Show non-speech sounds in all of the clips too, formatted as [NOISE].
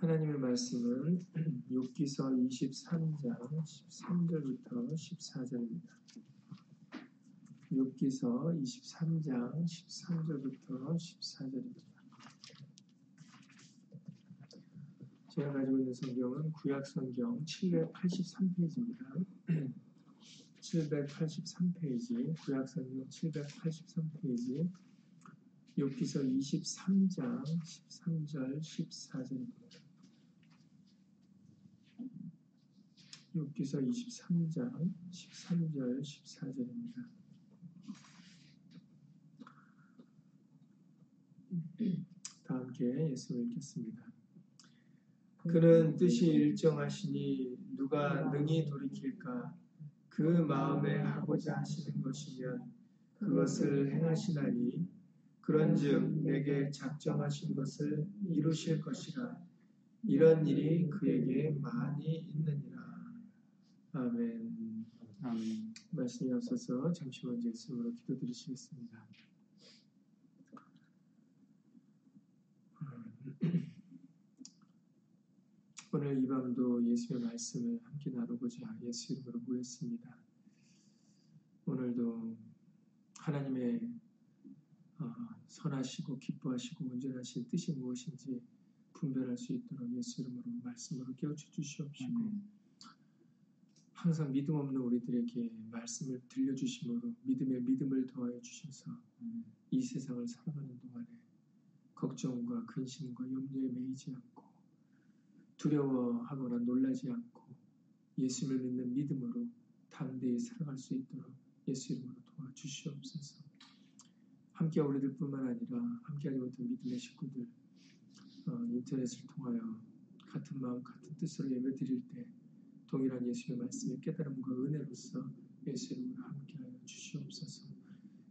하나님의 말씀은 [CLEARS THROAT] 욥기서 23장 13절부터 14절입니다. 욥기서 23장 13절부터 14절입니다. 제가 가지고 있는 성경은 구약 성경 783페이지입니다. 783페이지, [CLEARS THROAT] 구약 성경 783페이지, 욥기서 23장 13절 14절입니다. 욥기서 23장 13절 14절입니다. 다 함께 예수를 읽겠습니다. 그는 뜻이 일정하시니 누가 능히 돌이킬까? 그 마음에 하고자 하시는 것이면 그것을 행하시나니 그런즉 내게 작정하신 것을 이루실 것이라 이런 일이 그에게 많이 있느니라. 아멘. 아멘. 말씀이 없어서 잠시 먼저 예수님으로 기도드리시겠습니다. [CLEARS THROAT] 오늘 이 밤도 예수의 말씀을 함께 나누고자 예수 이름으로 모였습니다. 오늘도 하나님의 어, 선하시고 기뻐하시고 온전하신 뜻이 무엇인지 분별할 수 있도록 예수 이름으로 말씀으로 깨우쳐 주시옵시고 항상 믿음 없는 우리들에게 말씀을 들려주심으로 믿음의 믿음을 더하여 주셔서 이 세상을 살아가는 동안에 걱정과 근심과 염려에 매이지 않고 두려워하거나 놀라지 않고 예수님을 믿는 믿음으로 담대히 살아갈 수 있도록 예수 이름으로 도와주시옵소서. 함께 우리들 뿐만 아니라 함께하지 못한 믿음의 식구들 어, 인터넷을 통하여 같은 마음 같은 뜻으로 예배 드릴 때 동일한 예수의 말씀의 깨달음과 은혜로서 예수 이름으로 함께하여 주시옵소서.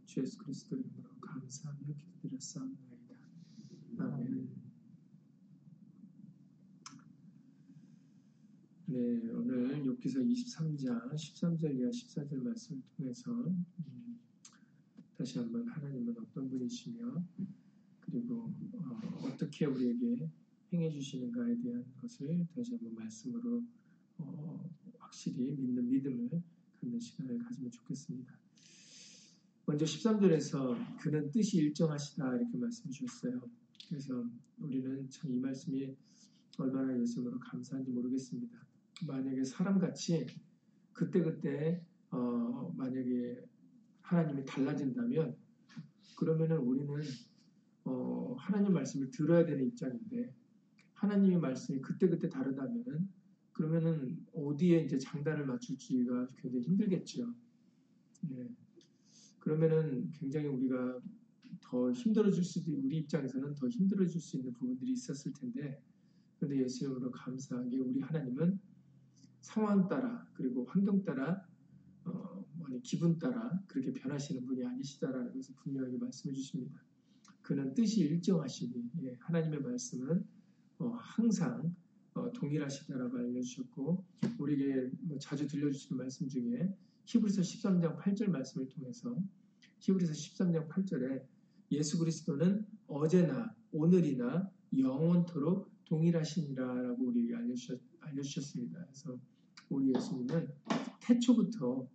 주 예수 그리스도 이름으로 감사하며 기도드렸사옵나이다. 아멘. 네, 오늘 욥기서 23장 13절 이하 14절 말씀을 통해서 음, 다시 한번 하나님은 어떤 분이시며 그리고 어, 떻게 우리에게 행해 주시는가에 대한 것을 다시 한번 말씀으로 어, 확실히 믿는 믿음을 갖는 시간을 가지면 좋겠습니다. 먼저 13절에서 그는 뜻이 일정하시다 이렇게 말씀 주셨어요. 그래서 우리는 참 이 말씀이 얼마나 예수님으로 감사한지 모르겠습니다. 만약에 사람같이 그때그때 어, 만약에 하나님이 달라진다면 그러면은 우리는 어, 하나님 말씀을 들어야 되는 입장인데 하나님의 말씀이 그때그때 다르다면은 그러면은 어디에 이제 장단을 맞출지가 굉장히 힘들겠죠. 네. 그러면은 굉장히 우리가 더 힘들어질 수도 우리 입장에서는 더 힘들어질 수 있는 부분들이 있었을 텐데 그런데 예수님으로 감사하게 우리 하나님은 상황 따라 그리고 환경 따라 어, 기분 따라 그렇게 변하시는 분이 아니시다라는 것을 분명하게 말씀해 주십니다. 그는 뜻이 일정하시니 예, 하나님의 말씀은 어, 항상 어, 동일하시다라고 알려주셨고 우리에게 뭐 자주 들려주시는 말씀 중에 히브리서 13장 8절 말씀을 통해서 히브리서 13장 8절에 예수 그리스도는 어제나 오늘이나 영원토록 동일하시니라라고 우리에게 알려주셨, 알려주셨습니다. 그래서 우리 예수님은 태초부터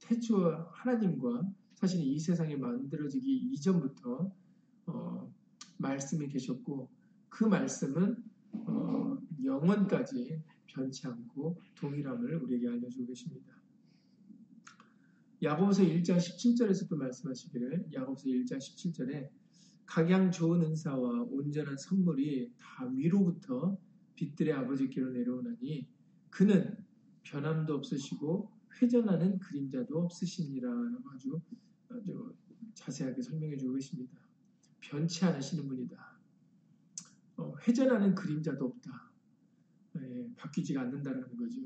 태초 하나님과 사실 이 세상이 만들어지기 이전부터 어, 말씀이 계셨고 그 말씀은 어, 영원까지 변치 않고 동일함을 우리에게 알려주고 계십니다. 야고보서 1장 17절에서도 말씀하시기를 야고보서 1장 17절에 각양 좋은 은사와 온전한 선물이 다 위로부터 빛들의 아버지께로 내려오나니 그는 변함도 없으시고 회전하는 그림자도 없으시니라라고 아주 아주 자세하게 설명해 주고 계십니다. 변치 않으시는 분이다. 어, 회전하는 그림자도 없다. 예, 바뀌지가 않는다라는 거죠.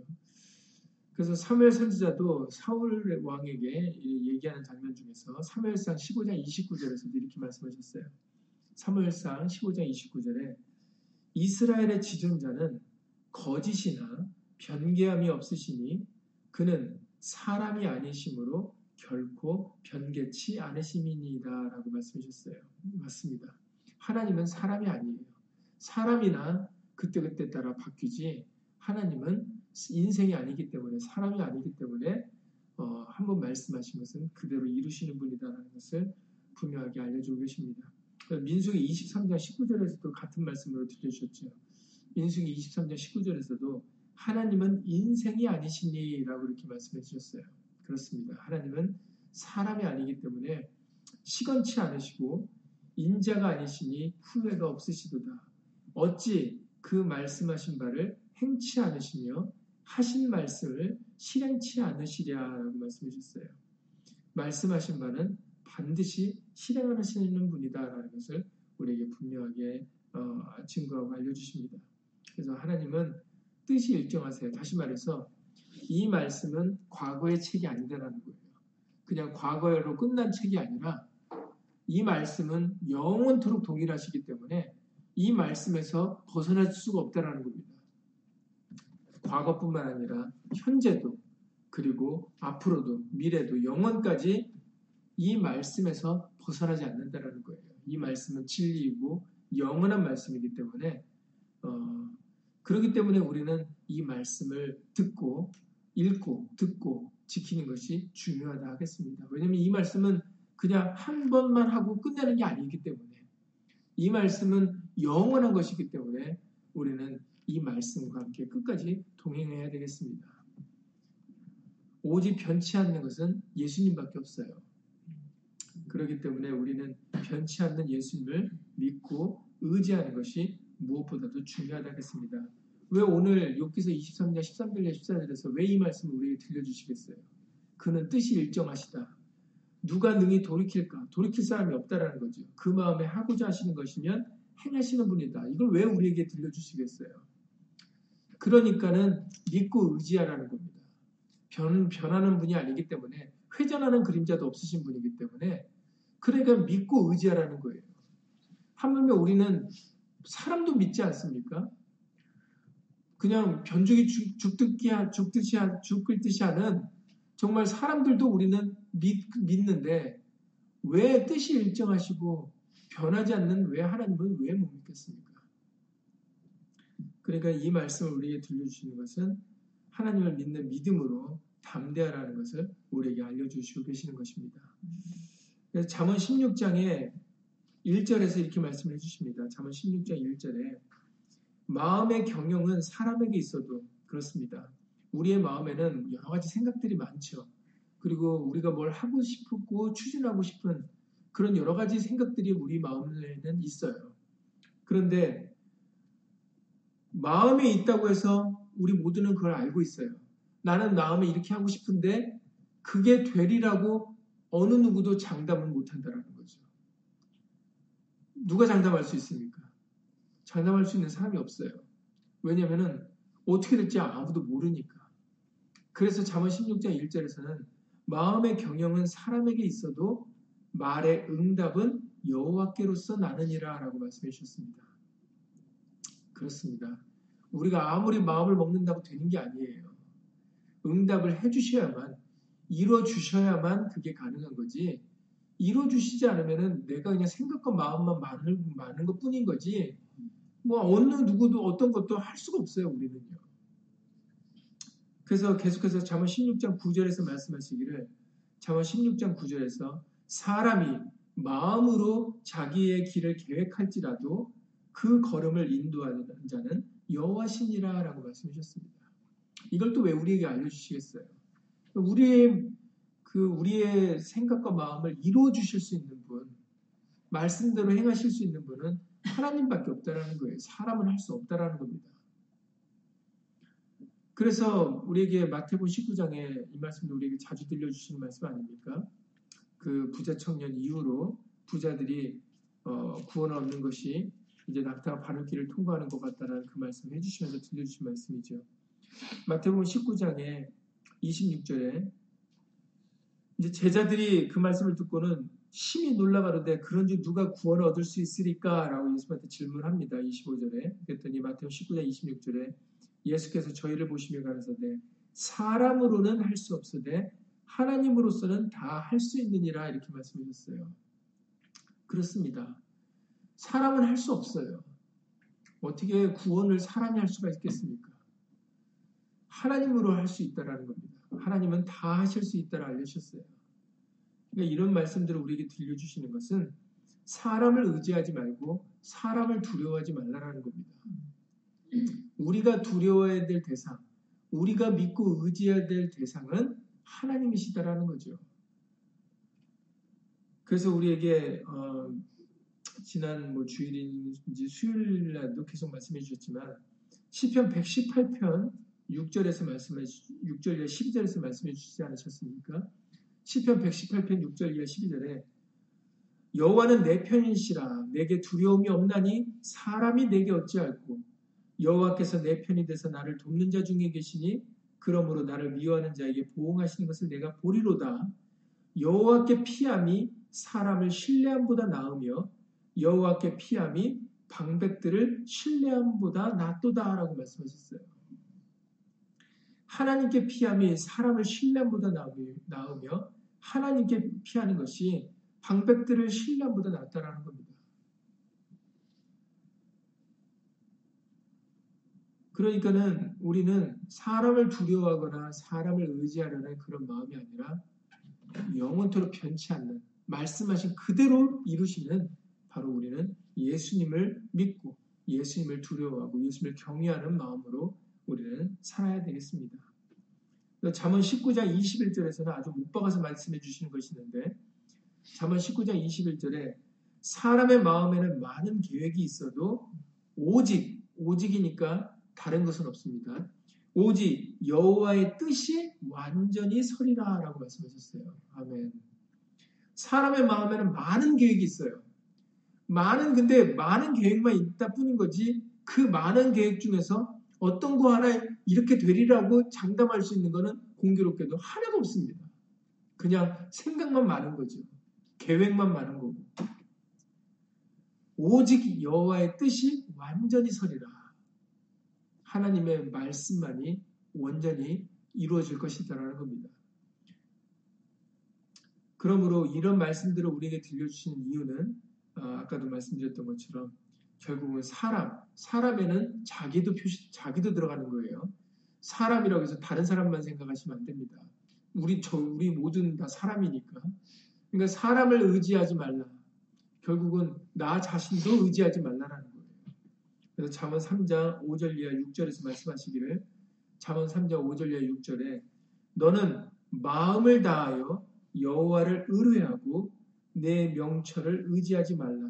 그래서 사무엘 선지자도 사울 왕에게 얘기하는 장면 중에서 사무엘상 15장 29절에서도 이렇게 말씀하셨어요. 사무엘상 15장 29절에 이스라엘의 지존자는 거짓이나 변개함이 없으시니 그는 사람이 아니심으로 결코 변개치 않으심이니이다라고 말씀하셨어요. 맞습니다. 하나님은 사람이 아니에요. 사람이나 그 그때그때 따라 바뀌지 하나님은 인생이 아니기 때문에 사람이 아니기 때문에 어, 한번 말씀하신 것은 그대로 이루시는 분이다라는 것을 분명하게 알려주고 계십니다. 민수기 23장 19절에서도 같은 말씀으로 들려주셨죠. 민수기 23장 19절에서도 하나님은 인생이 아니시니라고 이렇게 말씀해 주셨어요. 그렇습니다. 하나님은 사람이 아니기 때문에 시건치 않으시고 인자가 아니시니 후회가 없으시도다. 어찌 그 말씀하신 바를 행치 않으시며 하신 말씀을 실행치 않으시랴라고 말씀해 주셨어요. 말씀하신 바는 반드시 실행하시는 분이다라는 것을 우리에게 분명하게 어, 증거하고 알려주십니다. 그래서 하나님은 뜻이 일정하세요. 다시 말해서 이 말씀은 과거의 책이 아니다라는 거예요. 그냥 과거로 끝난 책이 아니라 이 말씀은 영원토록 동일하시기 때문에 이 말씀에서 벗어날 수가 없다라는 겁니다. 과거뿐만 아니라 현재도 그리고 앞으로도 미래도 영원까지 이 말씀에서 벗어나지 않는다라는 거예요. 이 말씀은 진리이고 영원한 말씀이기 때문에 어, 그렇기 때문에 우리는 이 말씀을 듣고 읽고 듣고 지키는 것이 중요하다 하겠습니다. 왜냐하면 이 말씀은 그냥 한 번만 하고 끝내는 게 아니기 때문에 이 말씀은 영원한 것이기 때문에 우리는 이 말씀과 함께 끝까지 동행해야 되겠습니다. 오직 변치 않는 것은 예수님밖에 없어요. 그렇기 때문에 우리는 변치 않는 예수님을 믿고 의지하는 것이 무엇보다도 중요하다겠습니다. 왜 오늘 욥기서 23장 13절 14절에서 왜 이 말씀을 우리에게 들려주시겠어요? 그는 뜻이 일정하시다. 누가 능히 돌이킬까? 돌이킬 사람이 없다라는 거죠. 그 마음에 하고자 하시는 것이면 행하시는 분이다. 이걸 왜 우리에게 들려주시겠어요? 그러니까는 믿고 의지하라는 겁니다. 변, 변하는 분이 아니기 때문에 회전하는 그림자도 없으신 분이기 때문에 그러니까 믿고 의지하라는 거예요. 하물며 우리는 사람도 믿지 않습니까? 그냥 변죽이 죽듯이, 죽듯이, 죽을 듯이 하는 정말 사람들도 우리는 믿, 믿는데 왜 뜻이 일정하시고 변하지 않는 왜 하나님은 왜 못 믿겠습니까? 그러니까 이 말씀을 우리에게 들려주시는 것은 하나님을 믿는 믿음으로 담대하라는 것을 우리에게 알려주시고 계시는 것입니다. 잠언 16장에 1절에서 이렇게 말씀해 주십니다. 잠언 16장 1절에 마음의 경영은 사람에게 있어도 그렇습니다. 우리의 마음에는 여러 가지 생각들이 많죠. 그리고 우리가 뭘 하고 싶고 추진하고 싶은 그런 여러 가지 생각들이 우리 마음에는 있어요. 그런데 마음에 있다고 해서 우리 모두는 그걸 알고 있어요. 나는 마음에 이렇게 하고 싶은데 그게 되리라고 어느 누구도 장담을 못 한다는 거죠. 누가 장담할 수 있습니까? 장담할 수 있는 사람이 없어요. 왜냐하면 어떻게 될지 아무도 모르니까. 그래서 잠언 16장 1절에서는 마음의 경영은 사람에게 있어도 말의 응답은 여호와께로서 나느니라라고 말씀해 주셨습니다. 그렇습니다. 우리가 아무리 마음을 먹는다고 되는 게 아니에요. 응답을 해 주셔야만 이루어 주셔야만 그게 가능한 거지. 이루어 주시지 않으면은 내가 그냥 생각과 마음만 많은, 많은 것 뿐인 거지. 뭐 어느 누구도 어떤 것도 할 수가 없어요. 우리는요. 그래서 계속해서 잠언 16장 9절에서 말씀하시기를 잠언 16장 9절에서 사람이 마음으로 자기의 길을 계획할지라도 그 걸음을 인도하는 자는 여호와시니라라고 말씀하셨습니다. 이걸 또 왜 우리에게 알려주시겠어요? 우리의 그 우리의 생각과 마음을 이루어 주실 수 있는 분, 말씀대로 행하실 수 있는 분은 하나님밖에 없다라는 거예요. 사람은 할 수 없다라는 겁니다. 그래서 우리에게 마태복음 19장에 이 말씀도 우리에게 자주 들려주시는 말씀 아닙니까? 그 부자 청년 이후로 부자들이 어, 구원을 얻는 것이 이제 낙타가 바른 길을 통과하는 것 같다라는 그 말씀을 해주시면서 들려주신 말씀이죠. 마태복음 19장에 26절에 이제 제자들이 그 말씀을 듣고는 심히 놀라가로되 그런즉 누가 구원을 얻을 수 있으리까? 라고 예수님한테 질문합니다. 25절에 그랬더니 마태복음 19장 26절에 예수께서 저희를 보시며 가라사대 사람으로는 할 수 없으되 하나님으로서는 다 할 수 있느니라 이렇게 말씀하셨어요. 그렇습니다. 사람은 할 수 없어요. 어떻게 구원을 사람이 할 수가 있겠습니까? 하나님으로 할 수 있다라는 겁니다. 하나님은 다 하실 수 있다라 알려주셨어요. 그러니까 이런 말씀들을 우리에게 들려주시는 것은 사람을 의지하지 말고 사람을 두려워하지 말라라는 겁니다. 우리가 두려워해야 될 대상, 우리가 믿고 의지해야 될 대상은 하나님이시다라는 거죠. 그래서 우리에게 어, 지난 뭐 주일인지 수요일 날도 계속 말씀해 주셨지만 시편 118편 6절에서 말씀해 6절 이하 12절에서 말씀해 주시지 않으셨습니까? 시편 118편 6절 이하 12절에 여호와는 내 편이시라 내게 두려움이 없나니 사람이 내게 어찌할꼬 여호와께서 내 편이 돼서 나를 돕는 자 중에 계시니 그러므로 나를 미워하는 자에게 보응하시는 것을 내가 보리로다 여호와께 피함이 사람을 신뢰함보다 나으며 여호와께 피함이 방백들을 신뢰함보다 낫도다라고 말씀하셨어요. 하나님께 피함이 사람을 신뢰함보다 나으며 하나님께 피하는 것이 방백들을 신뢰함보다 낫다라는 겁니다. 그러니까는 우리는 사람을 두려워하거나 사람을 의지하려는 그런 마음이 아니라 영원토록 변치 않는 말씀하신 그대로 이루시는 바로 우리는 예수님을 믿고 예수님을 두려워하고 예수님을 경외하는 마음으로 우리는 살아야 되겠습니다. 잠언 19장 21절에서는 아주 못 박아서 말씀해 주시는 것이 있는데 잠언 19장 21절에 사람의 마음에는 많은 계획이 있어도 오직 오직이니까 다른 것은 없습니다. 오직 여호와의 뜻이 완전히 서리라라고 말씀하셨어요. 아멘. 사람의 마음에는 많은 계획이 있어요. 많은 근데 많은 계획만 있다 뿐인 거지 그 많은 계획 중에서 어떤 거 하나 이렇게 되리라고 장담할 수 있는 거는 공교롭게도 하나도 없습니다. 그냥 생각만 많은 거죠. 계획만 많은 거고. 오직 여호와의 뜻이 완전히 서리라. 하나님의 말씀만이 완전히 이루어질 것이다라는 겁니다. 그러므로 이런 말씀들을 우리에게 들려주시는 이유는 어, 아까도 말씀드렸던 것처럼 결국은 사람, 사람에는 자기도 표시, 자기도 들어가는 거예요. 사람이라고 해서 다른 사람만 생각하시면 안 됩니다. 우리 저 우리 모두는 다 사람이니까. 그러니까 사람을 의지하지 말라. 결국은 나 자신도 의지하지 말라라는. 그래서 잠언 3장 5절 이하 6절에서 말씀하시기를 잠언 3장 5절 이하 6절에 너는 마음을 다하여 여호와를 의뢰하고 내 명철을 의지하지 말라.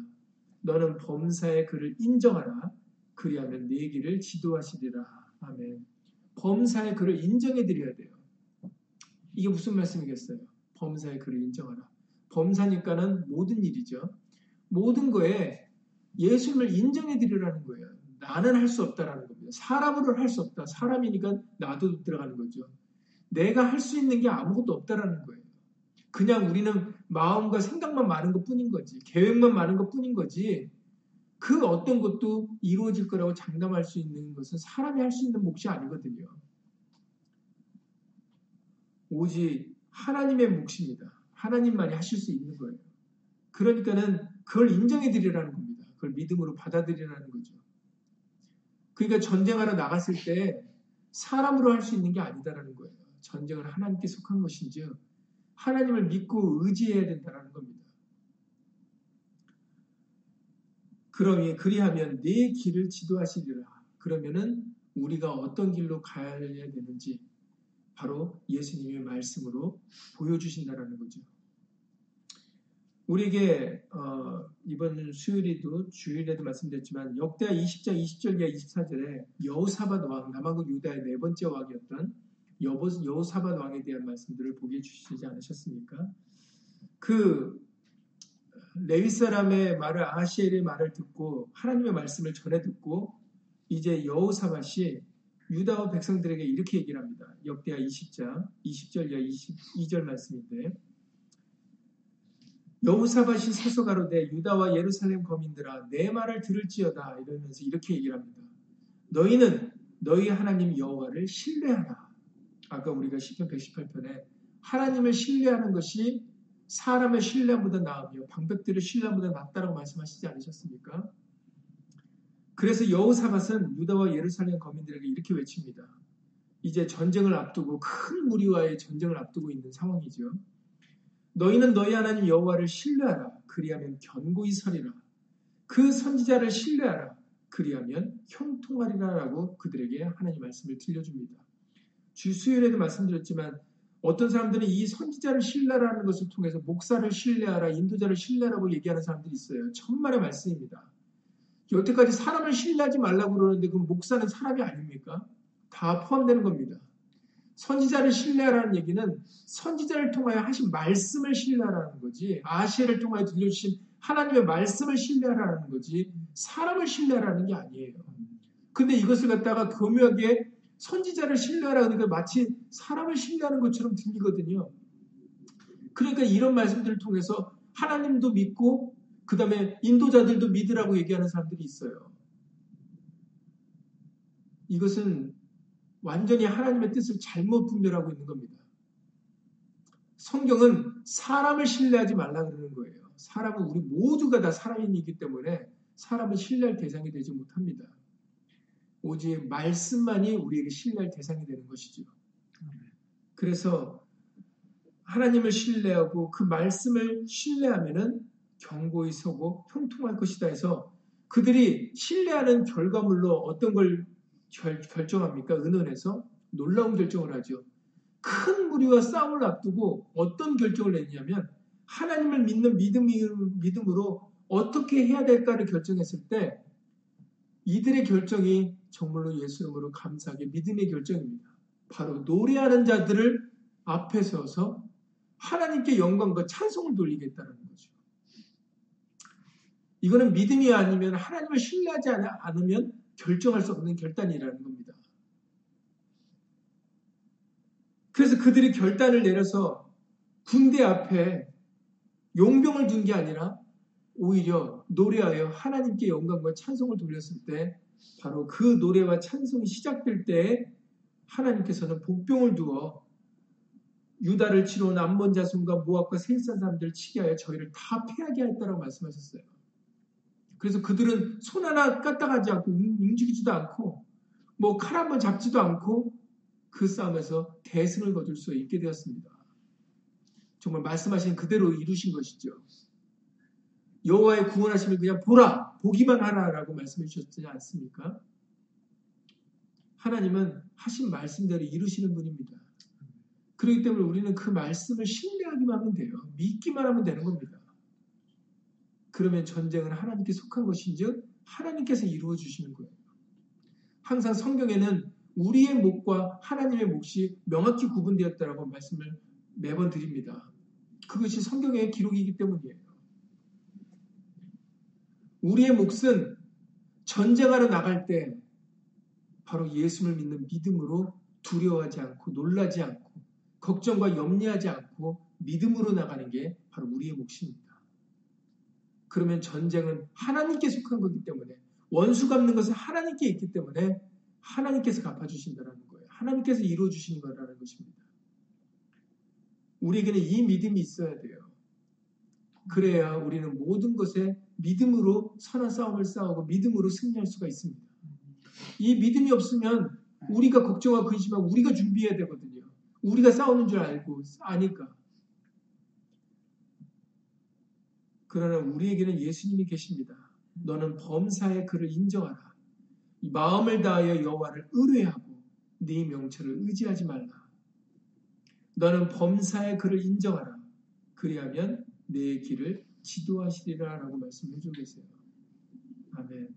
너는 범사의 그를 인정하라. 그리하면 내 길을 지도하시리라. 아멘. 범사의 그를 인정해 드려야 돼요. 이게 무슨 말씀이겠어요? 범사의 그를 인정하라. 범사니까는 모든 일이죠. 모든 거에 예수님을 인정해 드리라는 거예요. 나는 할 수 없다라는 겁니다. 사람으로는 할수 없다. 사람이니까 나도 들어가는 거죠. 내가 할 수 있는 게 아무것도 없다라는 거예요. 그냥 우리는 마음과 생각만 많은 것 뿐인 거지. 계획만 많은 것 뿐인 거지. 그 어떤 것도 이루어질 거라고 장담할 수 있는 것은 사람이 할 수 있는 몫이 아니거든요. 오직 하나님의 몫입니다. 하나님만이 하실 수 있는 거예요. 그러니까는 그걸 인정해 드리라는 겁니다. 그걸 믿음으로 받아들이라는 거죠. 그러니까 전쟁하러 나갔을 때 사람으로 할 수 있는 게 아니다라는 거예요. 전쟁은 하나님께 속한 것인지요. 하나님을 믿고 의지해야 된다는 겁니다. 그러니 그리하면 내 길을 지도하시리라. 그러면은 우리가 어떤 길로 가야 되는지 바로 예수님의 말씀으로 보여주신다라는 거죠. 우리에게 어, 이번 수요일에도 주일에도 말씀드렸지만 역대 20장 20절 이하 24절에 여호사밧 왕 남한국 유다의 네 번째 왕이었던 여보, 여호사밧 왕에 대한 말씀들을 보게 주시지 않으셨습니까? 그 레위 사람의 말을 아시엘의 말을 듣고 하나님의 말씀을 전해 듣고 이제 여호사밧이 유다와 백성들에게 이렇게 얘기를 합니다. 역대하 20장 20절 이하 22절 말씀인데 여호사밧이 서서 가로되 유다와 예루살렘 거민들아 내 말을 들을지어다 이러면서 이렇게 얘기를 합니다. 너희는 너희 하나님 여호와를 신뢰하라. 아까 우리가 시편 118편에 하나님을 신뢰하는 것이 사람의 신뢰보다 나으며 방백들의 신뢰보다 낫다라고 말씀하시지 않으셨습니까? 그래서 여호사밧은 유다와 예루살렘 거민들에게 이렇게 외칩니다. 이제 전쟁을 앞두고 큰 무리와의 전쟁을 앞두고 있는 상황이죠. 너희는 너희 하나님 여호와를 신뢰하라. 그리하면 견고히 서리라. 그 선지자를 신뢰하라. 그리하면 형통하리라라고 그들에게 하나님 말씀을 들려줍니다. 주 수요일에도 말씀드렸지만 어떤 사람들은 이 선지자를 신뢰하라는 것을 통해서 목사를 신뢰하라, 인도자를 신뢰하라고 얘기하는 사람들이 있어요. 천만의 말씀입니다. 여태까지 사람을 신뢰하지 말라고 그러는데 그 목사는 사람이 아닙니까? 다 포함되는 겁니다. 선지자를 신뢰하라는 얘기는 선지자를 통하여 하신 말씀을 신뢰하라는 거지 아시아를 통하여 들려주신 하나님의 말씀을 신뢰하라는 거지 사람을 신뢰하라는 게 아니에요. 근데 이것을 갖다가 교묘하게 선지자를 신뢰하라 그러니까 마치 사람을 신뢰하는 것처럼 들리거든요. 그러니까 이런 말씀들을 통해서 하나님도 믿고 그 다음에 인도자들도 믿으라고 얘기하는 사람들이 있어요. 이것은 완전히 하나님의 뜻을 잘못 분별하고 있는 겁니다. 성경은 사람을 신뢰하지 말라 그러는 거예요. 사람은 우리 모두가 다 사람이기 때문에 사람을 신뢰할 대상이 되지 못합니다. 오직 말씀만이 우리에게 신뢰할 대상이 되는 것이죠. 그래서 하나님을 신뢰하고 그 말씀을 신뢰하면은 경고히 서고 형통할 것이다 해서 그들이 신뢰하는 결과물로 어떤 걸 결, 결정합니까? 은원에서 놀라운 결정을 하죠. 큰 무리와 싸움을 앞두고 어떤 결정을 냈냐면 하나님을 믿는 믿음이, 믿음 으로 어떻게 해야 될까를 결정했을 때 이들의 결정이 정말로 예수 이름으로 감사하게 믿음의 결정입니다. 바로 노래하는 자들을 앞에 서서 하나님께 영광과 찬송을 돌리겠다는 거죠. 이거는 믿음이 아니면 하나님을 신뢰하지 않으면 결정할 수 없는 결단이라는 겁니다. 그래서 그들이 결단을 내려서 군대 앞에 용병을 둔 게 아니라 오히려 노래하여 하나님께 영광과 찬송을 돌렸을 때 바로 그 노래와 찬송이 시작될 때 하나님께서는 복병을 두어 유다를 치러 온 암몬 자손과 모압과 세일산 사람들을 치게 하여 저희를 다 패하게 하였다고 말씀하셨어요. 그래서 그들은 손 하나 까딱하지 않고 움직이지도 않고 뭐 칼 한번 잡지도 않고 그 싸움에서 대승을 거둘 수 있게 되었습니다. 정말 말씀하신 그대로 이루신 것이죠. 여호와의 구원하심을 그냥 보라, 보기만 하라라고 말씀해 주셨지 않습니까? 하나님은 하신 말씀대로 이루시는 분입니다. 그렇기 때문에 우리는 그 말씀을 신뢰하기만 하면 돼요. 믿기만 하면 되는 겁니다. 그러면 전쟁은 하나님께 속한 것인즉 하나님께서 이루어 주시는 거예요. 항상 성경에는 우리의 목과 하나님의 몫이 명확히 구분되었다라고 말씀을 매번 드립니다. 그것이 성경의 기록이기 때문이에요. 우리의 몫은 전쟁하러 나갈 때 바로 예수를 믿는 믿음으로 두려워하지 않고 놀라지 않고 걱정과 염려하지 않고 믿음으로 나가는 게 바로 우리의 몫입니다. 그러면 전쟁은 하나님께 속한 거기 때문에 원수 갚는 것은 하나님께 있기 때문에 하나님께서 갚아주신다는 거예요. 하나님께서 이루어주시는 거라는 것입니다. 우리에게는 이 믿음이 있어야 돼요. 그래야 우리는 모든 것에 믿음으로 선한 싸움을 싸우고 믿음으로 승리할 수가 있습니다. 이 믿음이 없으면 우리가 걱정하고 근심하고 우리가 준비해야 되거든요. 우리가 싸우는 줄 알고 아니까. 그러나 우리에게는 예수님이 계십니다. 너는 범사의 그를 인정하라. 마음을 다하여 여호와를 의뢰하고 네 명철을 의지하지 말라. 너는 범사의 그를 인정하라. 그리하면 내 길을 지도하시리라 라고 말씀해 주고 계세요. 아멘.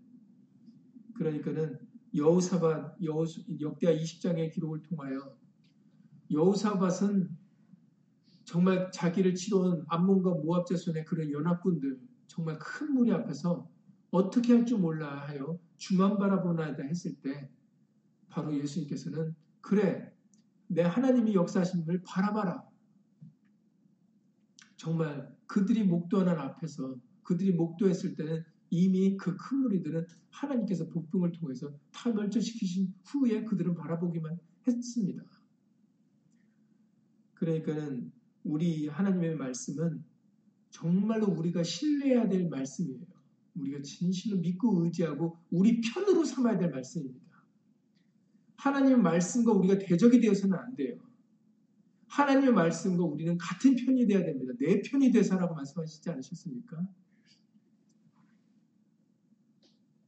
그러니까는 여우사밧 역대하 20장의 기록을 통하여 여우사밧은 정말 자기를 치러온 암몬과 모압 자손의 그런 연합군들 정말 큰 무리 앞에서 어떻게 할 줄 몰라 하여 주만 바라보나이다 했을 때 바로 예수님께서는 그래 내 하나님이 역사하신 을 바라봐라 정말 그들이 목도하는 앞에서 그들이 목도했을 때는 이미 그 큰 무리들은 하나님께서 복병을 통해서 다 멸절시키신 후에 그들은 바라보기만 했습니다. 그러니까는 우리 하나님의 말씀은 정말로 우리가 신뢰해야 될 말씀이에요. 우리가 진실로 믿고 의지하고 우리 편으로 삼아야 될 말씀입니다. 하나님의 말씀과 우리가 대적이 되어서는 안 돼요. 하나님의 말씀과 우리는 같은 편이 되어야 됩니다. 내 편이 되사라고 말씀하시지 않으셨습니까?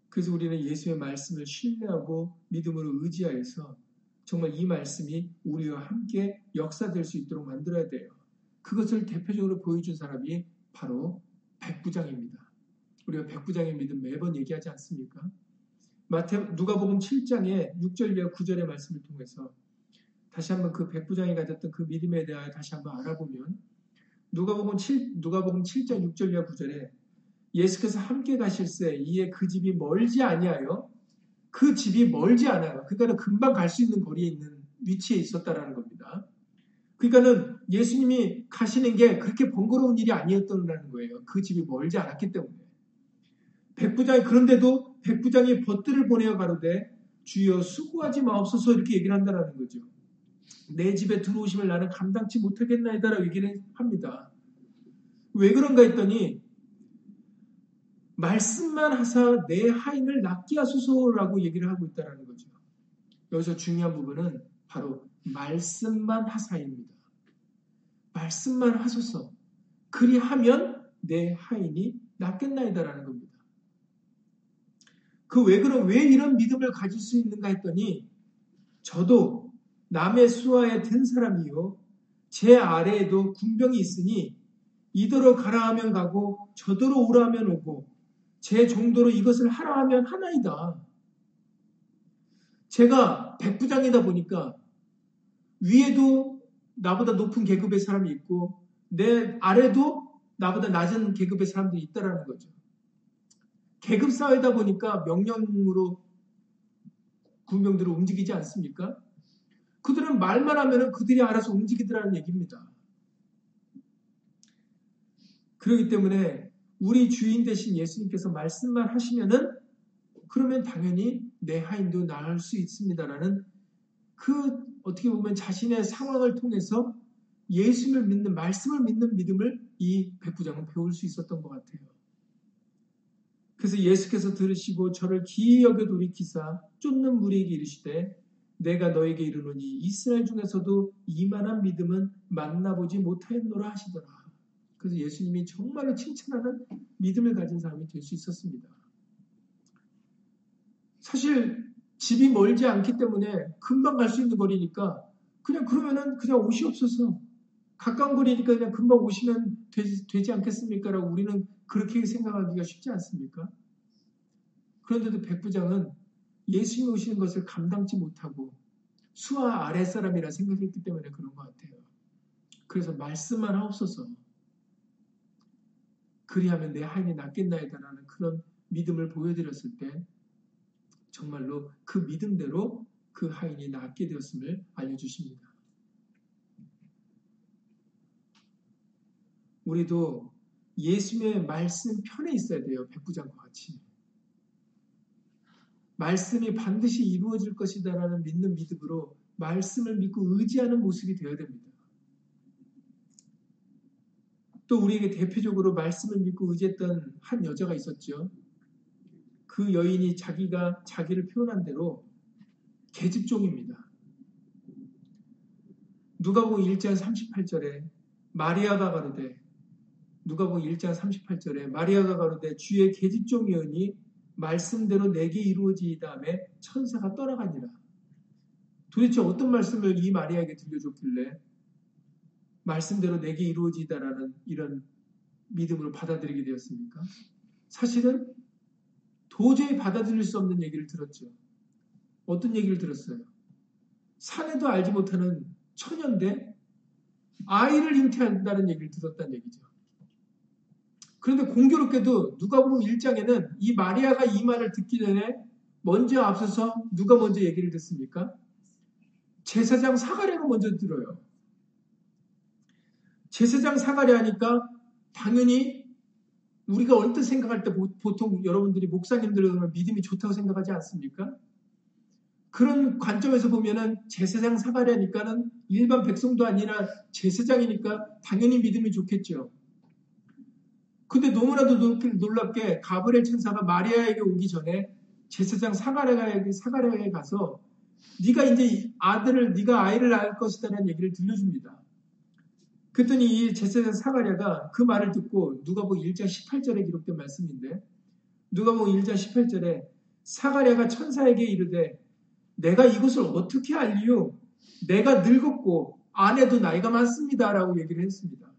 그래서 우리는 예수의 말씀을 신뢰하고 믿음으로 의지하여서 정말 이 말씀이 우리와 함께 역사될 수 있도록 만들어야 돼요. 그것을 대표적으로 보여준 사람이 바로 백부장입니다. 우리가 백부장의 믿음 매번 얘기하지 않습니까? 마태 누가복음 7장의 6절 이하 9절의 말씀을 통해서 다시 한번 그 백부장이 가졌던 그 믿음에 대하여 다시 한번 알아보면 누가복음 7 누가복음 7장 6절 이하 9절에 예수께서 함께 가실새 이에 그 집이 멀지 아니하여 그 집이 멀지 않아요. 그러니까는 금방 갈 수 있는 거리에 있는 위치에 있었다라는 겁니다. 그러니까는 예수님이 가시는 게 그렇게 번거로운 일이 아니었다는 거예요. 그 집이 멀지 않았기 때문에. 백부장이 그런데도 백부장이 벗들을 보내어 가로되 주여 수고하지 마옵소서 이렇게 얘기를 한다는 거죠. 내 집에 들어오시면 나는 감당치 못하겠나이다라고 얘기를 합니다. 왜 그런가 했더니 말씀만 하사 내 하인을 낫게 하소서라고 얘기를 하고 있다는 거죠. 여기서 중요한 부분은 바로 말씀만 하사입니다. 말씀만 하소서. 그리하면 내 하인이 낫겠나이다라는 겁니다. 그 왜 그런 왜 이런 믿음을 가질 수 있는가 했더니 저도 남의 수하에 든 사람이요 제 아래에도 군병이 있으니 이더러 가라 하면 가고 저더러 오라 하면 오고 제 정도로 이것을 하라 하면 하나이다. 제가 백부장이다 보니까 위에도 나보다 높은 계급의 사람이 있고 내 아래도 나보다 낮은 계급의 사람들이 있다라는 거죠. 계급 사회다 보니까 명령으로 군병들을 움직이지 않습니까? 그들은 말만 하면 그들이 알아서 움직이더라는 얘기입니다. 그렇기 때문에 우리 주인 대신 예수님께서 말씀만 하시면은 그러면 당연히 내 하인도 나을 수 있습니다라는 그 어떻게 보면 자신의 상황을 통해서 예수를 믿는 말씀을 믿는 믿음을 이 백부장은 배울 수 있었던 것 같아요. 그래서 예수께서 들으시고 저를 기이 여겨 돌이키사 쫓는 무리에게 이르시되 내가 너에게 이르노니 이스라엘 중에서도 이만한 믿음은 만나보지 못하였노라 하시더라. 그래서 예수님이 정말로 칭찬하는 믿음을 가진 사람이 될 수 있었습니다. 사실 집이 멀지 않기 때문에 금방 갈 수 있는 거리니까 그냥 그러면은 그냥 옷이 없어서 가까운 거리니까 그냥 금방 오시면 되지, 되지 않겠습니까? 라고 우리는 그렇게 생각하기가 쉽지 않습니까? 그런데도 백부장은 예수님 오시는 것을 감당치 못하고 수와 아랫사람이라 생각했기 때문에 그런 것 같아요. 그래서 말씀만 하옵소서. 그리하면 내 하인이 낫겠나이다라는 그런 믿음을 보여드렸을 때 정말로 그 믿음대로 그 하인이 낫게 되었음을 알려주십니다. 우리도 예수님의 말씀 편에 있어야 돼요. 백부장과 같이. 말씀이 반드시 이루어질 것이다라는 믿는 믿음으로 말씀을 믿고 의지하는 모습이 되어야 됩니다. 또 우리에게 대표적으로 말씀을 믿고 의지했던 한 여자가 있었죠. 그 여인이 자기가 자기를 표현한 대로 계집종입니다. 누가복음 1장 38절에 마리아가 가로되 누가복음 1장 38절에 마리아가 가로되 주의 계집종이오니 말씀대로 내게 이루어지다음에 천사가 떠나가니라. 도대체 어떤 말씀을 이 마리아에게 들려줬길래 말씀대로 내게 이루어지다라는 이런 믿음으로 받아들이게 되었습니까? 사실은 도저히 받아들일 수 없는 얘기를 들었죠. 어떤 얘기를 들었어요? 사내도 알지 못하는 처녀인데 아이를 잉태한다는 얘기를 들었다는 얘기죠. 그런데 공교롭게도 누가 보면 1장에는 이 마리아가 이 말을 듣기 전에 먼저 앞서서 누가 먼저 얘기를 듣습니까? 제사장 사가랴가 먼저 들어요. 제사장 사가랴 하니까 당연히 우리가 언뜻 생각할 때 보통 여러분들이 목사님들은 믿음이 좋다고 생각하지 않습니까? 그런 관점에서 보면은 제사장 사가랴니까는 일반 백성도 아니라 제사장이니까 당연히 믿음이 좋겠죠. 근데 너무나도 놀랍게 가브리엘 천사가 마리아에게 오기 전에 제사장 사가랴에게 사가랴에 가서 네가 이제 아들을 네가 아이를 낳을 것이다라는 얘기를 들려줍니다. 그랬더니 이 제사장 사가랴가 그 말을 듣고 누가복음 1장 18절에 기록된 말씀인데 누가복음 1장 18절에 사가랴가 천사에게 이르되 내가 이것을 어떻게 알리요? 내가 늙었고 아내도 나이가 많습니다라고 얘기를 했습니다.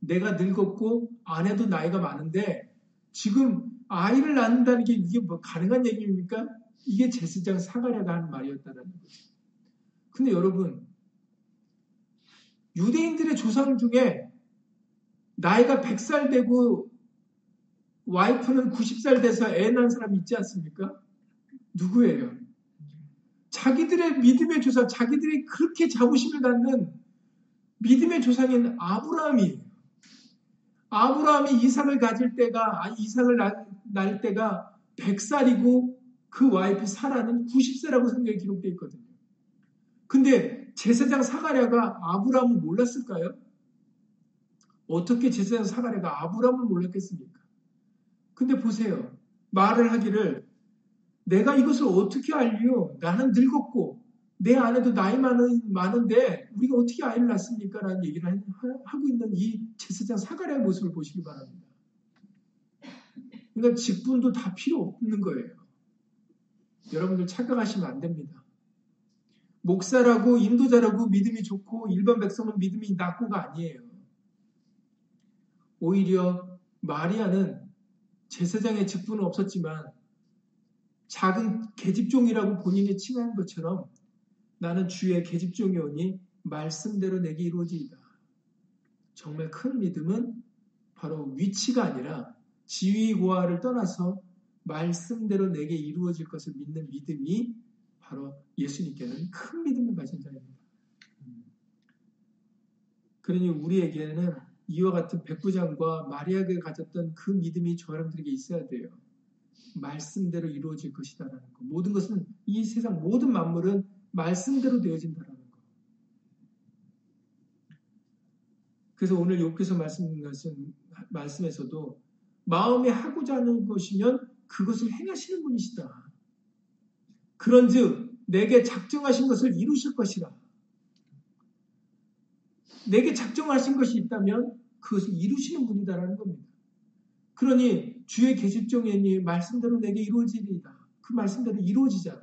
내가 늙었고 아내도 나이가 많은데 지금 아이를 낳는다는 게 이게 뭐 가능한 얘기입니까? 이게 제사장 사가랴가 하는 말이었다는 거죠. 근데 여러분 유대인들의 조상 중에 나이가 100살 되고 와이프는 90살 돼서 애 낳은 사람 있지 않습니까? 누구예요? 자기들의 믿음의 조상, 자기들이 그렇게 자부심을 갖는 믿음의 조상인 아브라함이 아브라함이 이삭을 가질 때가 아, 이삭을 낳을 때가 100살이고 그 와이프 사라는 90세라고 성경에 기록되어 있거든요. 근데 제사장 사가랴가 아브라함을 몰랐을까요? 어떻게 제사장 사가랴가 아브라함을 몰랐겠습니까? 근데 보세요. 말을 하기를 내가 이것을 어떻게 알리요? 나는 늙었고 내 아내도 나이 많은, 많은데 우리가 어떻게 아이를 낳습니까? 라는 얘기를 하고 있는 이 제사장 사가랴의 모습을 보시기 바랍니다. 그러니까 직분도 다 필요 없는 거예요. 여러분들 착각하시면 안 됩니다. 목사라고 인도자라고 믿음이 좋고 일반 백성은 믿음이 낮고가 아니에요. 오히려 마리아는 제사장의 직분은 없었지만 작은 계집종이라고 본인이 칭한 것처럼 나는 주의 계집종이오니 말씀대로 내게 이루어지이다. 정말 큰 믿음은 바로 위치가 아니라 지위 고하를 떠나서 말씀대로 내게 이루어질 것을 믿는 믿음이 바로 예수님께는 큰 믿음을 가진 자입니다. 그러니 우리에게는 이와 같은 백부장과 마리아가 가졌던 그 믿음이 저 사람들에게 있어야 돼요. 말씀대로 이루어질 것이다라는 것. 모든 것은 이 세상 모든 만물은 말씀대로 되어진다라는 것. 그래서 오늘 욕께서 말씀하신 말씀에서도 마음에 하고자 하는 것이면 그것을 행하시는 분이시다. 그런즉 내게 작정하신 것을 이루실 것이라. 내게 작정하신 것이 있다면 그것을 이루시는 분이다라는 겁니다. 그러니 주의 계집종이니 말씀대로 내게 이루어지리이다. 그 말씀대로 이루어지잖아요.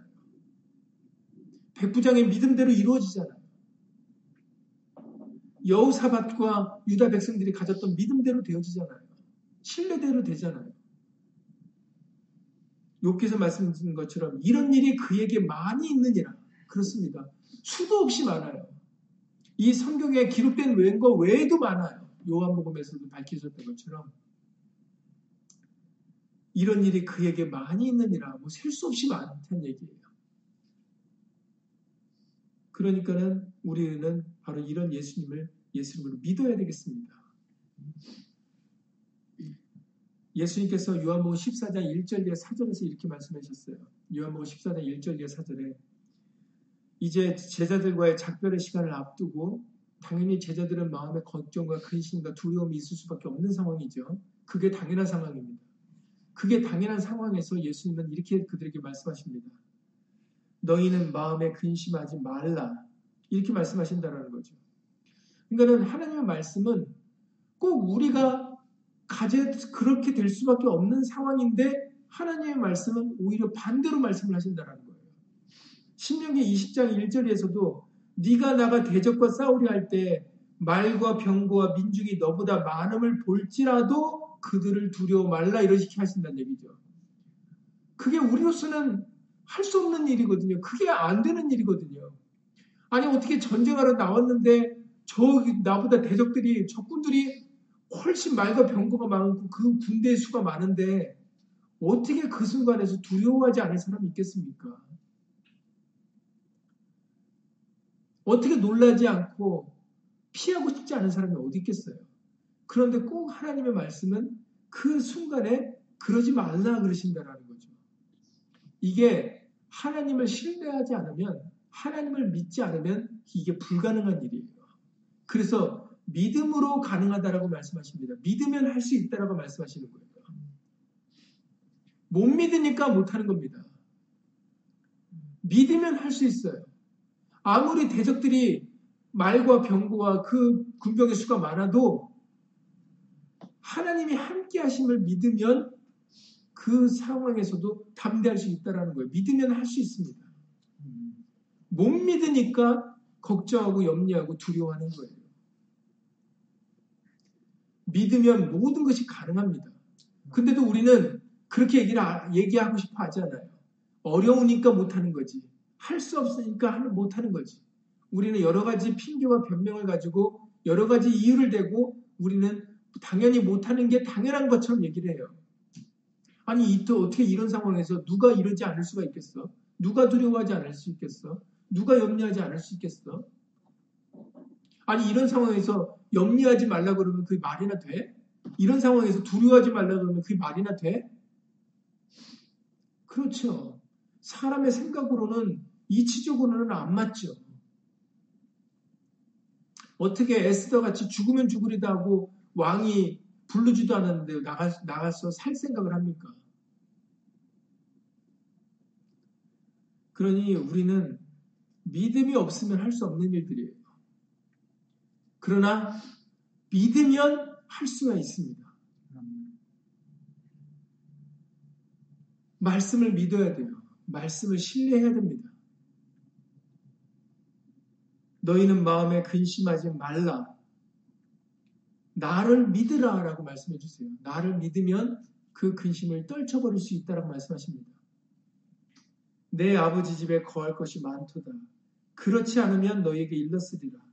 백부장의 믿음대로 이루어지잖아요. 여우사밭과 유다 백성들이 가졌던 믿음대로 되어지잖아요. 신뢰대로 되잖아요. 욕께서 말씀드린 것처럼 이런 일이 그에게 많이 있느니라. 그렇습니다. 수도 없이 많아요. 이 성경에 기록된 외거 외에도 많아요. 요한복음에서도 밝혀졌던 것처럼 이런 일이 그에게 많이 있느니라. 뭐 셀 수 없이 많다는 얘기예요. 그러니까는 우리는 바로 이런 예수님을 예수님으로 믿어야 되겠습니다. 예수님께서 요한복음 14장 1절 이하 4절에서 이렇게 말씀하셨어요. 요한복음 14장 1절 이하 4절에 이제 제자들과의 작별의 시간을 앞두고 당연히 제자들은 마음의 걱정과 근심과 두려움이 있을 수밖에 없는 상황이죠. 그게 당연한 상황입니다. 그게 당연한 상황에서 예수님은 이렇게 그들에게 말씀하십니다. 너희는 마음에 근심하지 말라. 이렇게 말씀하신다는 거죠. 그러니까는 하나님의 말씀은 꼭 우리가 가제 그렇게 될 수밖에 없는 상황인데 하나님의 말씀은 오히려 반대로 말씀을 하신다는 거예요. 신명기 20장 1절에서도 네가 나가 대적과 싸우려 할 때 말과 병거와 민중이 너보다 많음을 볼지라도 그들을 두려워 말라 이렇게 하신다는 얘기죠. 그게 우리로서는 할 수 없는 일이거든요. 그게 안 되는 일이거든요. 아니 어떻게 전쟁하러 나왔는데 저 나보다 대적들이 적군들이 훨씬 말과 병거가 많고 그 군대의 수가 많은데 어떻게 그 순간에서 두려워하지 않을 사람이 있겠습니까? 어떻게 놀라지 않고 피하고 싶지 않은 사람이 어디 있겠어요? 그런데 꼭 하나님의 말씀은 그 순간에 그러지 말라 그러신다라는 거죠. 이게 하나님을 신뢰하지 않으면 하나님을 믿지 않으면 이게 불가능한 일이에요. 그래서 믿음으로 가능하다라고 말씀하십니다. 믿으면 할 수 있다라고 말씀하시는 거예요. 못 믿으니까 못하는 겁니다. 믿으면 할 수 있어요. 아무리 대적들이 말과 병고와 그 군병의 수가 많아도 하나님이 함께 하심을 믿으면 그 상황에서도 담대할 수 있다라는 거예요. 믿으면 할 수 있습니다. 못 믿으니까 걱정하고 염려하고 두려워하는 거예요. 믿으면 모든 것이 가능합니다. 근데도 우리는 그렇게 얘기를 얘기하고 싶어 하잖아요. 어려우니까 못하는 거지. 할 수 없으니까 못하는 거지. 우리는 여러 가지 핑계와 변명을 가지고 여러 가지 이유를 대고 우리는 당연히 못하는 게 당연한 것처럼 얘기를 해요. 아니, 이또 어떻게 이런 상황에서 누가 이러지 않을 수가 있겠어? 누가 두려워하지 않을 수 있겠어? 누가 염려하지 않을 수 있겠어? 아니, 이런 상황에서 염려하지 말라 그러면 그게 말이나 돼? 이런 상황에서 두려워하지 말라 그러면 그게 말이나 돼? 그렇죠. 사람의 생각으로는 이치적으로는 안 맞죠. 어떻게 에스더 같이 죽으면 죽으리다 하고 왕이 부르지도 않았는데 나가, 나가서 살 생각을 합니까? 그러니 우리는 믿음이 없으면 할 수 없는 일들이에요. 그러나 믿으면 할 수가 있습니다. 말씀을 믿어야 돼요. 말씀을 신뢰해야 됩니다. 너희는 마음에 근심하지 말라. 나를 믿으라 라고 말씀해 주세요. 나를 믿으면 그 근심을 떨쳐버릴 수 있다라고 말씀하십니다. 내 아버지 집에 거할 것이 많도다. 그렇지 않으면 너희에게 일렀으리라.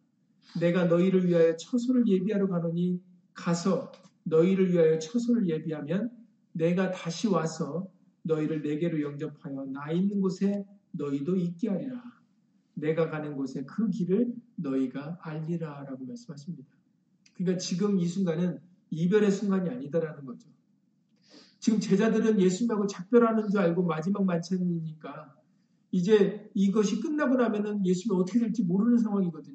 내가 너희를 위하여 처소를 예비하러 가노니 가서 너희를 위하여 처소를 예비하면 내가 다시 와서 너희를 내게로 영접하여 나 있는 곳에 너희도 있게 하리라. 내가 가는 곳에 그 길을 너희가 알리라 라고 말씀하십니다. 그러니까 지금 이 순간은 이별의 순간이 아니다라는 거죠. 지금 제자들은 예수님하고 작별하는 줄 알고 마지막 만찬이니까 이제 이것이 끝나고 나면은 예수님이 어떻게 될지 모르는 상황이거든요.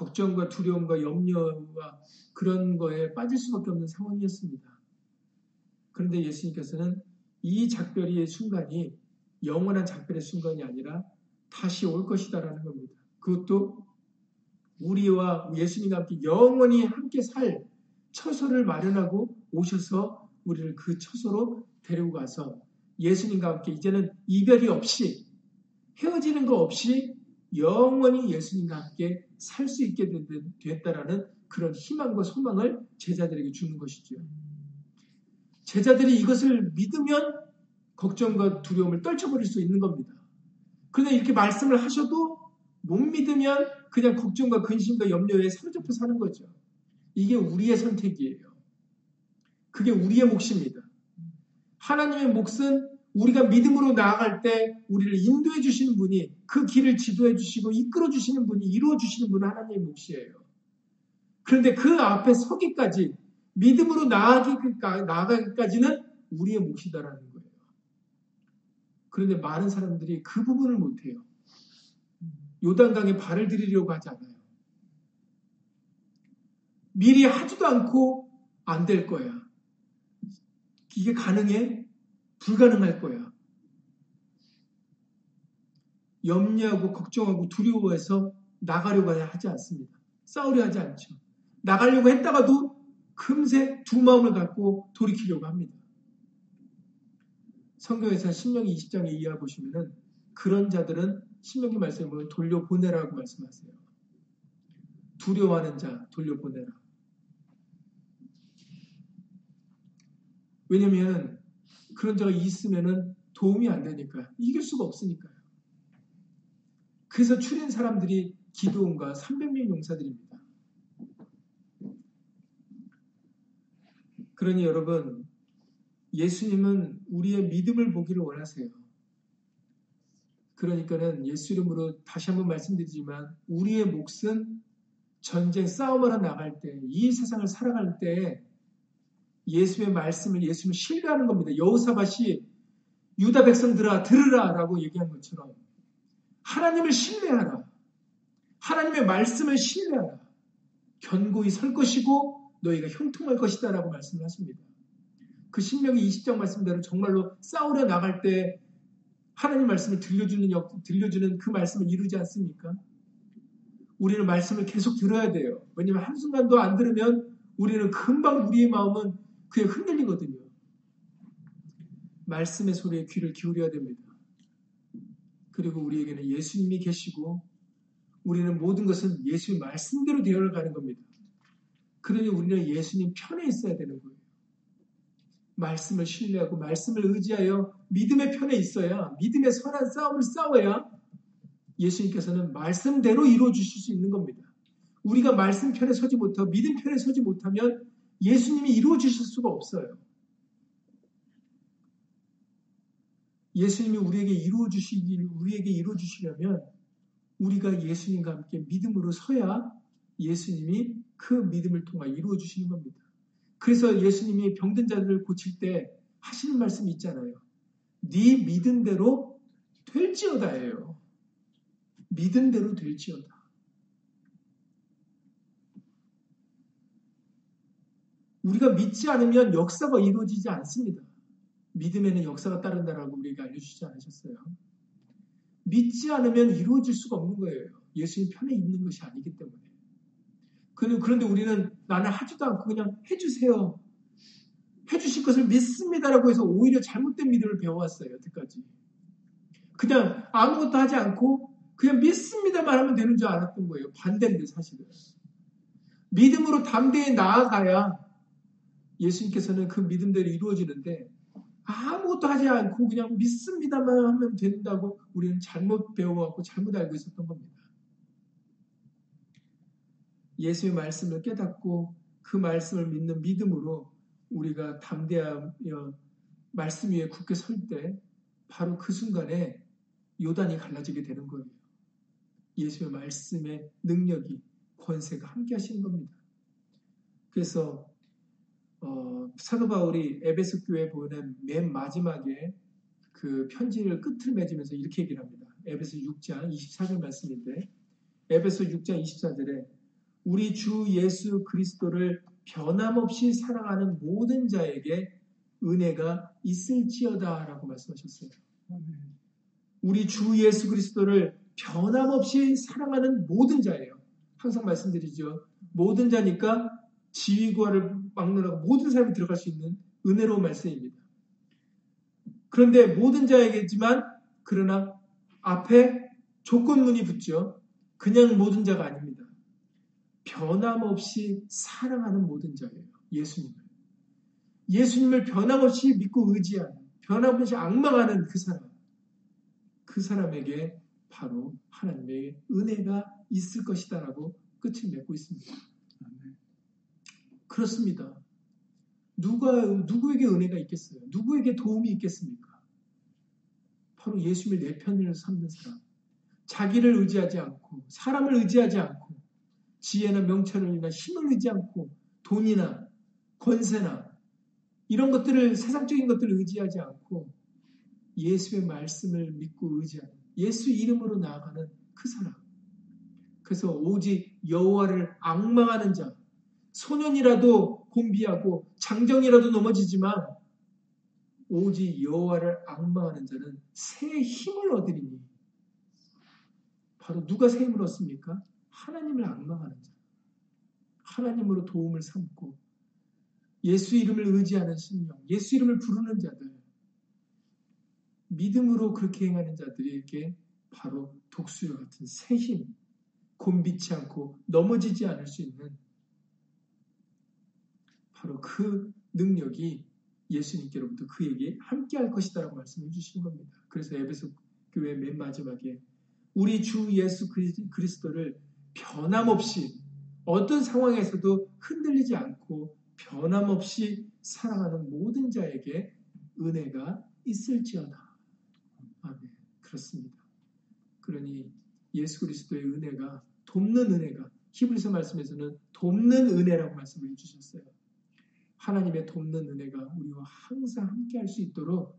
걱정과 두려움과 염려와 그런 거에 빠질 수밖에 없는 상황이었습니다. 그런데 예수님께서는 이 작별의 순간이 영원한 작별의 순간이 아니라 다시 올 것이다라는 겁니다. 그것도 우리와 예수님과 함께 영원히 함께 살 처소를 마련하고 오셔서 우리를 그 처소로 데리고 가서 예수님과 함께 이제는 이별이 없이 헤어지는 거 없이 영원히 예수님과 함께 살 수 있게 됐다라는 그런 희망과 소망을 제자들에게 주는 것이죠. 제자들이 이것을 믿으면 걱정과 두려움을 떨쳐버릴 수 있는 겁니다. 그런데 이렇게 말씀을 하셔도 못 믿으면 그냥 걱정과 근심과 염려에 사로잡혀 사는 거죠. 이게 우리의 선택이에요. 그게 우리의 몫입니다. 하나님의 몫은 우리가 믿음으로 나아갈 때 우리를 인도해 주시는 분이 그 길을 지도해 주시고 이끌어 주시는 분이 이루어 주시는 분은 하나님의 몫이에요. 그런데 그 앞에 서기까지 믿음으로 나아가기까지는 우리의 몫이다라는 거예요. 그런데 많은 사람들이 그 부분을 못해요. 요단강에 발을 들이려고 하지 않아요. 미리 하지도 않고 안 될 거야. 이게 가능해? 불가능할 거야. 염려하고 걱정하고 두려워해서 나가려고 하지 않습니다. 싸우려 하지 않죠. 나가려고 했다가도 금세 두 마음을 갖고 돌이키려고 합니다. 성경에서 신명기 20장에 이해해 보시면은 그런 자들은 신명기 보면 돌려보내라고 말씀하세요. 두려워하는 자 돌려보내라. 왜냐면 그런 자가 있으면은 도움이 안 되니까요. 이길 수가 없으니까요. 그래서 추린 사람들이 기도원과 300명 용사들입니다. 그러니 여러분, 예수님은 우리의 믿음을 보기를 원하세요. 그러니까는 예수 이름으로 다시 한번 말씀드리지만 우리의 몫은 전쟁 싸움을 하러 나갈 때, 이 세상을 살아갈 때 예수의 말씀을 예수님을 신뢰하는 겁니다. 여호사밭이 유다 백성들아 들으라라고 얘기한 것처럼 하나님을 신뢰하라. 하나님의 말씀을 신뢰하라. 견고히 설 것이고 너희가 형통할 것이다라고 말씀을 하십니다. 그 신명기 20장 말씀대로 정말로 싸우려 나갈 때 하나님 말씀을 들려주는 역, 들려주는 그 말씀을 이루지 않습니까? 우리는 말씀을 계속 들어야 돼요. 왜냐하면 한순간도 안 들으면 우리는 금방 우리의 마음은 그에 흔들리거든요. 말씀의 소리에 귀를 기울여야 됩니다. 그리고 우리에게는 예수님이 계시고 우리는 모든 것은 예수의 말씀대로 되어가는 겁니다. 그러니 우리는 예수님 편에 있어야 되는 거예요. 말씀을 신뢰하고 말씀을 의지하여 믿음의 편에 있어야 믿음의 선한 싸움을 싸워야 예수님께서는 말씀대로 이루어 주실 수 있는 겁니다. 우리가 말씀 편에 서지 못하고 믿음 편에 서지 못하면 예수님이 이루어 주실 수가 없어요. 예수님이 우리에게 이루어 주시길 우리에게 이루어 주시려면 우리가 예수님과 함께 믿음으로 서야 예수님이 그 믿음을 통해 이루어 주시는 겁니다. 그래서 예수님이 병든 자들을 고칠 때 하시는 말씀이 있잖아요. 네 믿은 대로 될지어다예요. 믿은 대로 될지어다. 우리가 믿지 않으면 역사가 이루어지지 않습니다. 믿음에는 역사가 따른다라고 우리가 알려주지 않으셨어요. 믿지 않으면 이루어질 수가 없는 거예요. 예수님 편에 있는 것이 아니기 때문에. 그런데 우리는 나는 하지도 않고 그냥 해주세요. 해주실 것을 믿습니다라고 해서 오히려 잘못된 믿음을 배워왔어요. 여태까지. 그냥 아무것도 하지 않고 그냥 믿습니다만 하면 되는 줄 알았던 거예요. 반대인데 사실은. 믿음으로 담대히 나아가야 예수님께서는 그 믿음대로 이루어지는데 아무것도 하지 않고 그냥 믿습니다만 하면 된다고 우리는 잘못 배워갖고 잘못 알고 있었던 겁니다. 예수의 말씀을 깨닫고 그 말씀을 믿는 믿음으로 우리가 담대하여 말씀 위에 굳게 설 때 바로 그 순간에 요단이 갈라지게 되는 거예요. 예수의 말씀의 능력이 권세가 함께 하시는 겁니다. 그래서 어, 사도 바울이 에베소 교회 보낸 맨 마지막에 그 편지를 끝을 맺으면서 이렇게 얘기를 합니다. 에베소 6장 24절 말씀인데 에베소 6장 24절에 우리 주 예수 그리스도를 변함없이 사랑하는 모든 자에게 은혜가 있을지어다라고 말씀하셨어요. 우리 주 예수 그리스도를 변함없이 사랑하는 모든 자예요. 항상 말씀드리죠. 모든 자니까 지위과를 막론하고 모든 사람이 들어갈 수 있는 은혜로운 말씀입니다. 그런데 모든 자에게지만 그러나 앞에 조건문이 붙죠. 그냥 모든 자가 아닙니다. 변함없이 사랑하는 모든 자예요. 예수님을. 예수님을 변함없이 믿고 의지하는, 변함없이 악망하는 그 사람. 그 사람에게 바로 하나님의 은혜가 있을 것이다라고 끝을 맺고 있습니다. 그렇습니다. 누가, 누구에게 은혜가 있겠어요? 누구에게 도움이 있겠습니까? 바로 예수님을 내 편을 삼는 사람. 자기를 의지하지 않고, 사람을 의지하지 않고, 지혜나 명철이나 힘을 의지 않고, 돈이나 권세나 이런 것들을, 세상적인 것들을 의지하지 않고, 예수의 말씀을 믿고 의지하는, 예수 이름으로 나아가는 그 사람. 그래서 오직 여호와를 악망하는 자, 소년이라도 곤비하고 장정이라도 넘어지지만 오직 여호와를 악망하는 자는 새 힘을 얻으리니 바로 누가 새 힘을 얻습니까? 하나님을 악망하는 자. 하나님으로 도움을 삼고 예수 이름을 의지하는 심령, 예수 이름을 부르는 자들, 믿음으로 그렇게 행하는 자들에게 바로 독수리 같은 새 힘, 곤비치 않고 넘어지지 않을 수 있는 바로 그 능력이 예수님께로부터 그에게 함께 할 것이다라고 말씀해 주신 겁니다. 그래서 에베소 교회 맨 마지막에 우리 주 예수 그리스도를 변함없이 어떤 상황에서도 흔들리지 않고 변함없이 사랑하는 모든 자에게 은혜가 있을지어다. 아멘. 그렇습니다. 그러니 예수 그리스도의 은혜가 돕는 은혜가 히브리서 말씀에서는 돕는 은혜라고 말씀을 해주셨어요. 하나님의 돕는 은혜가 우리와 항상 함께 할 수 있도록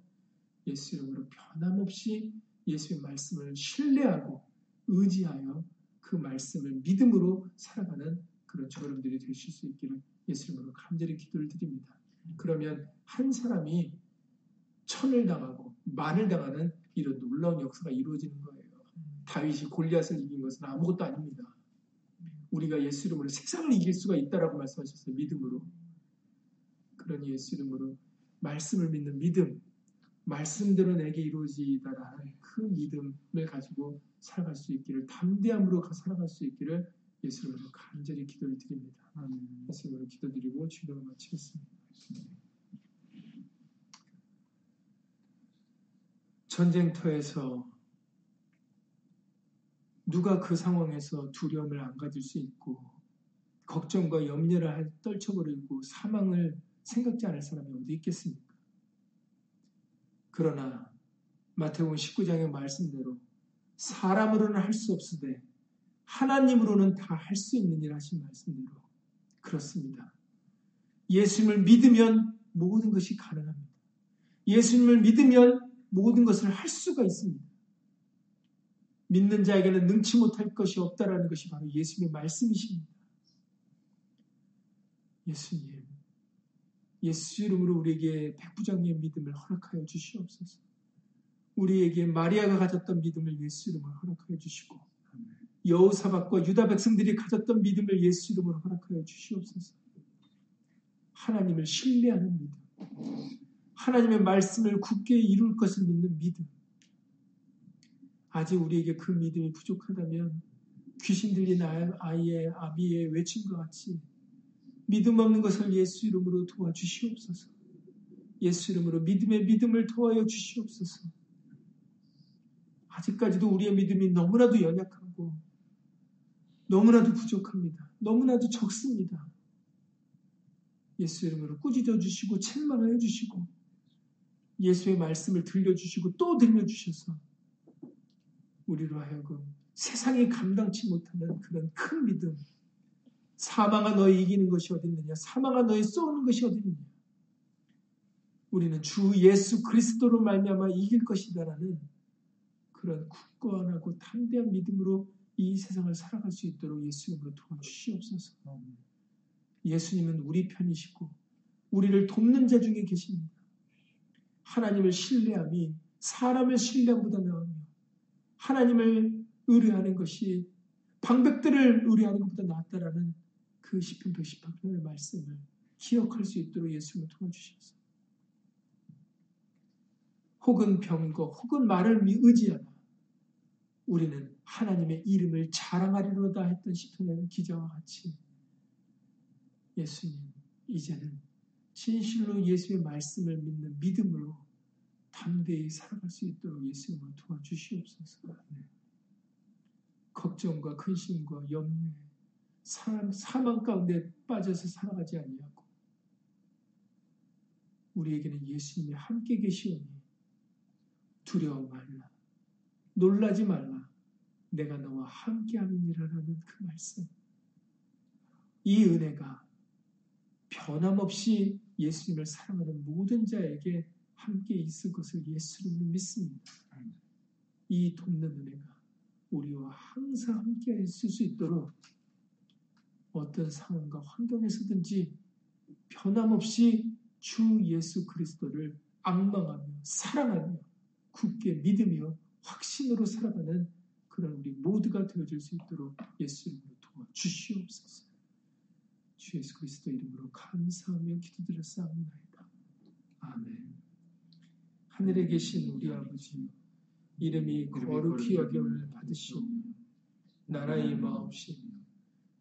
예수 이름으로 변함없이 예수의 말씀을 신뢰하고 의지하여 그 말씀을 믿음으로 살아가는 그런 저름들이 되실 수 있기를 예수님으로 간절히 기도를 드립니다. 그러면 한 사람이 천을 당하고 만을 당하는 이런 놀라운 역사가 이루어지는 거예요. 다윗이 골리앗을 이긴 것은 아무것도 아닙니다. 우리가 예수 이름으로 세상을 이길 수가 있다라고 말씀하셨어요. 믿음으로. 그런 예수 이름으로 말씀을 믿는 믿음, 말씀대로 내게 이루어지다라는 그 믿음을 가지고 살아갈 수 있기를 담대함으로 살아갈 수 있기를 예수 이름으로 간절히 기도를 드립니다. 예수 이름으로 기도드리고 주기도를 마치겠습니다. 전쟁터에서 누가 그 상황에서 두려움을 안 가질 수 있고 걱정과 염려를 떨쳐버리고 사망을 생각지 않을 사람이 어디 있겠습니까? 그러나 마태복음 19장의 말씀대로 사람으로는 할 수 없으되 하나님으로는 다 할 수 있는 일 하신 말씀대로 그렇습니다. 예수님을 믿으면 모든 것이 가능합니다. 예수님을 믿으면 모든 것을 할 수가 있습니다. 믿는 자에게는 능치 못할 것이 없다라는 것이 바로 예수님의 말씀이십니다. 예수님, 예수 이름으로 우리에게 백부장의 믿음을 허락하여 주시옵소서. 우리에게 마리아가 가졌던 믿음을 예수 이름으로 허락하여 주시고 여호사박과 유다 백성들이 가졌던 믿음을 예수 이름으로 허락하여 주시옵소서. 하나님을 신뢰하는 믿음, 하나님의 말씀을 굳게 이룰 것을 믿는 믿음. 아직 우리에게 그 믿음이 부족하다면 귀신 들린 아이의 아비의 외침과 같이 믿음 없는 것을 예수 이름으로 도와주시옵소서. 예수 이름으로 믿음의 믿음을 도와여 주시옵소서. 아직까지도 우리의 믿음이 너무나도 연약하고 너무나도 부족합니다. 너무나도 적습니다. 예수 이름으로 꾸짖어 주시고 책망하여 주시고 예수의 말씀을 들려주시고 또 들려주셔서 우리로 하여금 세상이 감당치 못하는 그런 큰 믿음 사망아 너희 이기는 것이 어딨느냐 사망아 너희 쏘는 것이 어딨느냐 우리는 주 예수 그리스도로 말미암아 이길 것이다라는 그런 굳건하고 담대한 믿음으로 이 세상을 살아갈 수 있도록 예수님으로 도와주시옵소서. 예수님은 우리 편이시고 우리를 돕는 자 중에 계십니다. 하나님을 신뢰함이 사람을 신뢰함보다 나으며 하나님을 의뢰하는 것이 방백들을 의뢰하는 것보다 낫다라는 그 10편 118편의 말씀을 기억할 수 있도록 예수님을 도와주셔서 혹은 병거 혹은 말을 의지하나 우리는 하나님의 이름을 자랑하리로다 했던 시편의 기자와 같이 예수님 이제는 진실로 예수의 말씀을 믿는 믿음으로 담대히 살아갈 수 있도록 예수님을 도와주시옵소서. 네. 걱정과 근심과 염려에 사망 가운데 빠져서 살아가지 아니하고 우리에게는 예수님이 함께 계시오니 두려워 말라 놀라지 말라. 내가 너와 함께함이니라라는 그 말씀. 이 은혜가 변함없이 예수님을 사랑하는 모든 자에게 함께 있을 것을 예수님을 믿습니다. 이 돕는 은혜가 우리와 항상 함께 있을 수 있도록 어떤 상황과 환경에서든지 변함없이 주 예수 그리스도를 악망하며 사랑하며 굳게 믿으며 확신으로 살아가는 그런 우리 모두가 되어줄 수 있도록 예수 이름으로 도와주시옵소서. 주 예수 그리스도 이름으로 감사하며 기도드렸사옵나이다. 아멘. 하늘에 계신 우리 아버지 이름이 거룩히 여김을 받으시오 나라의 마옵시며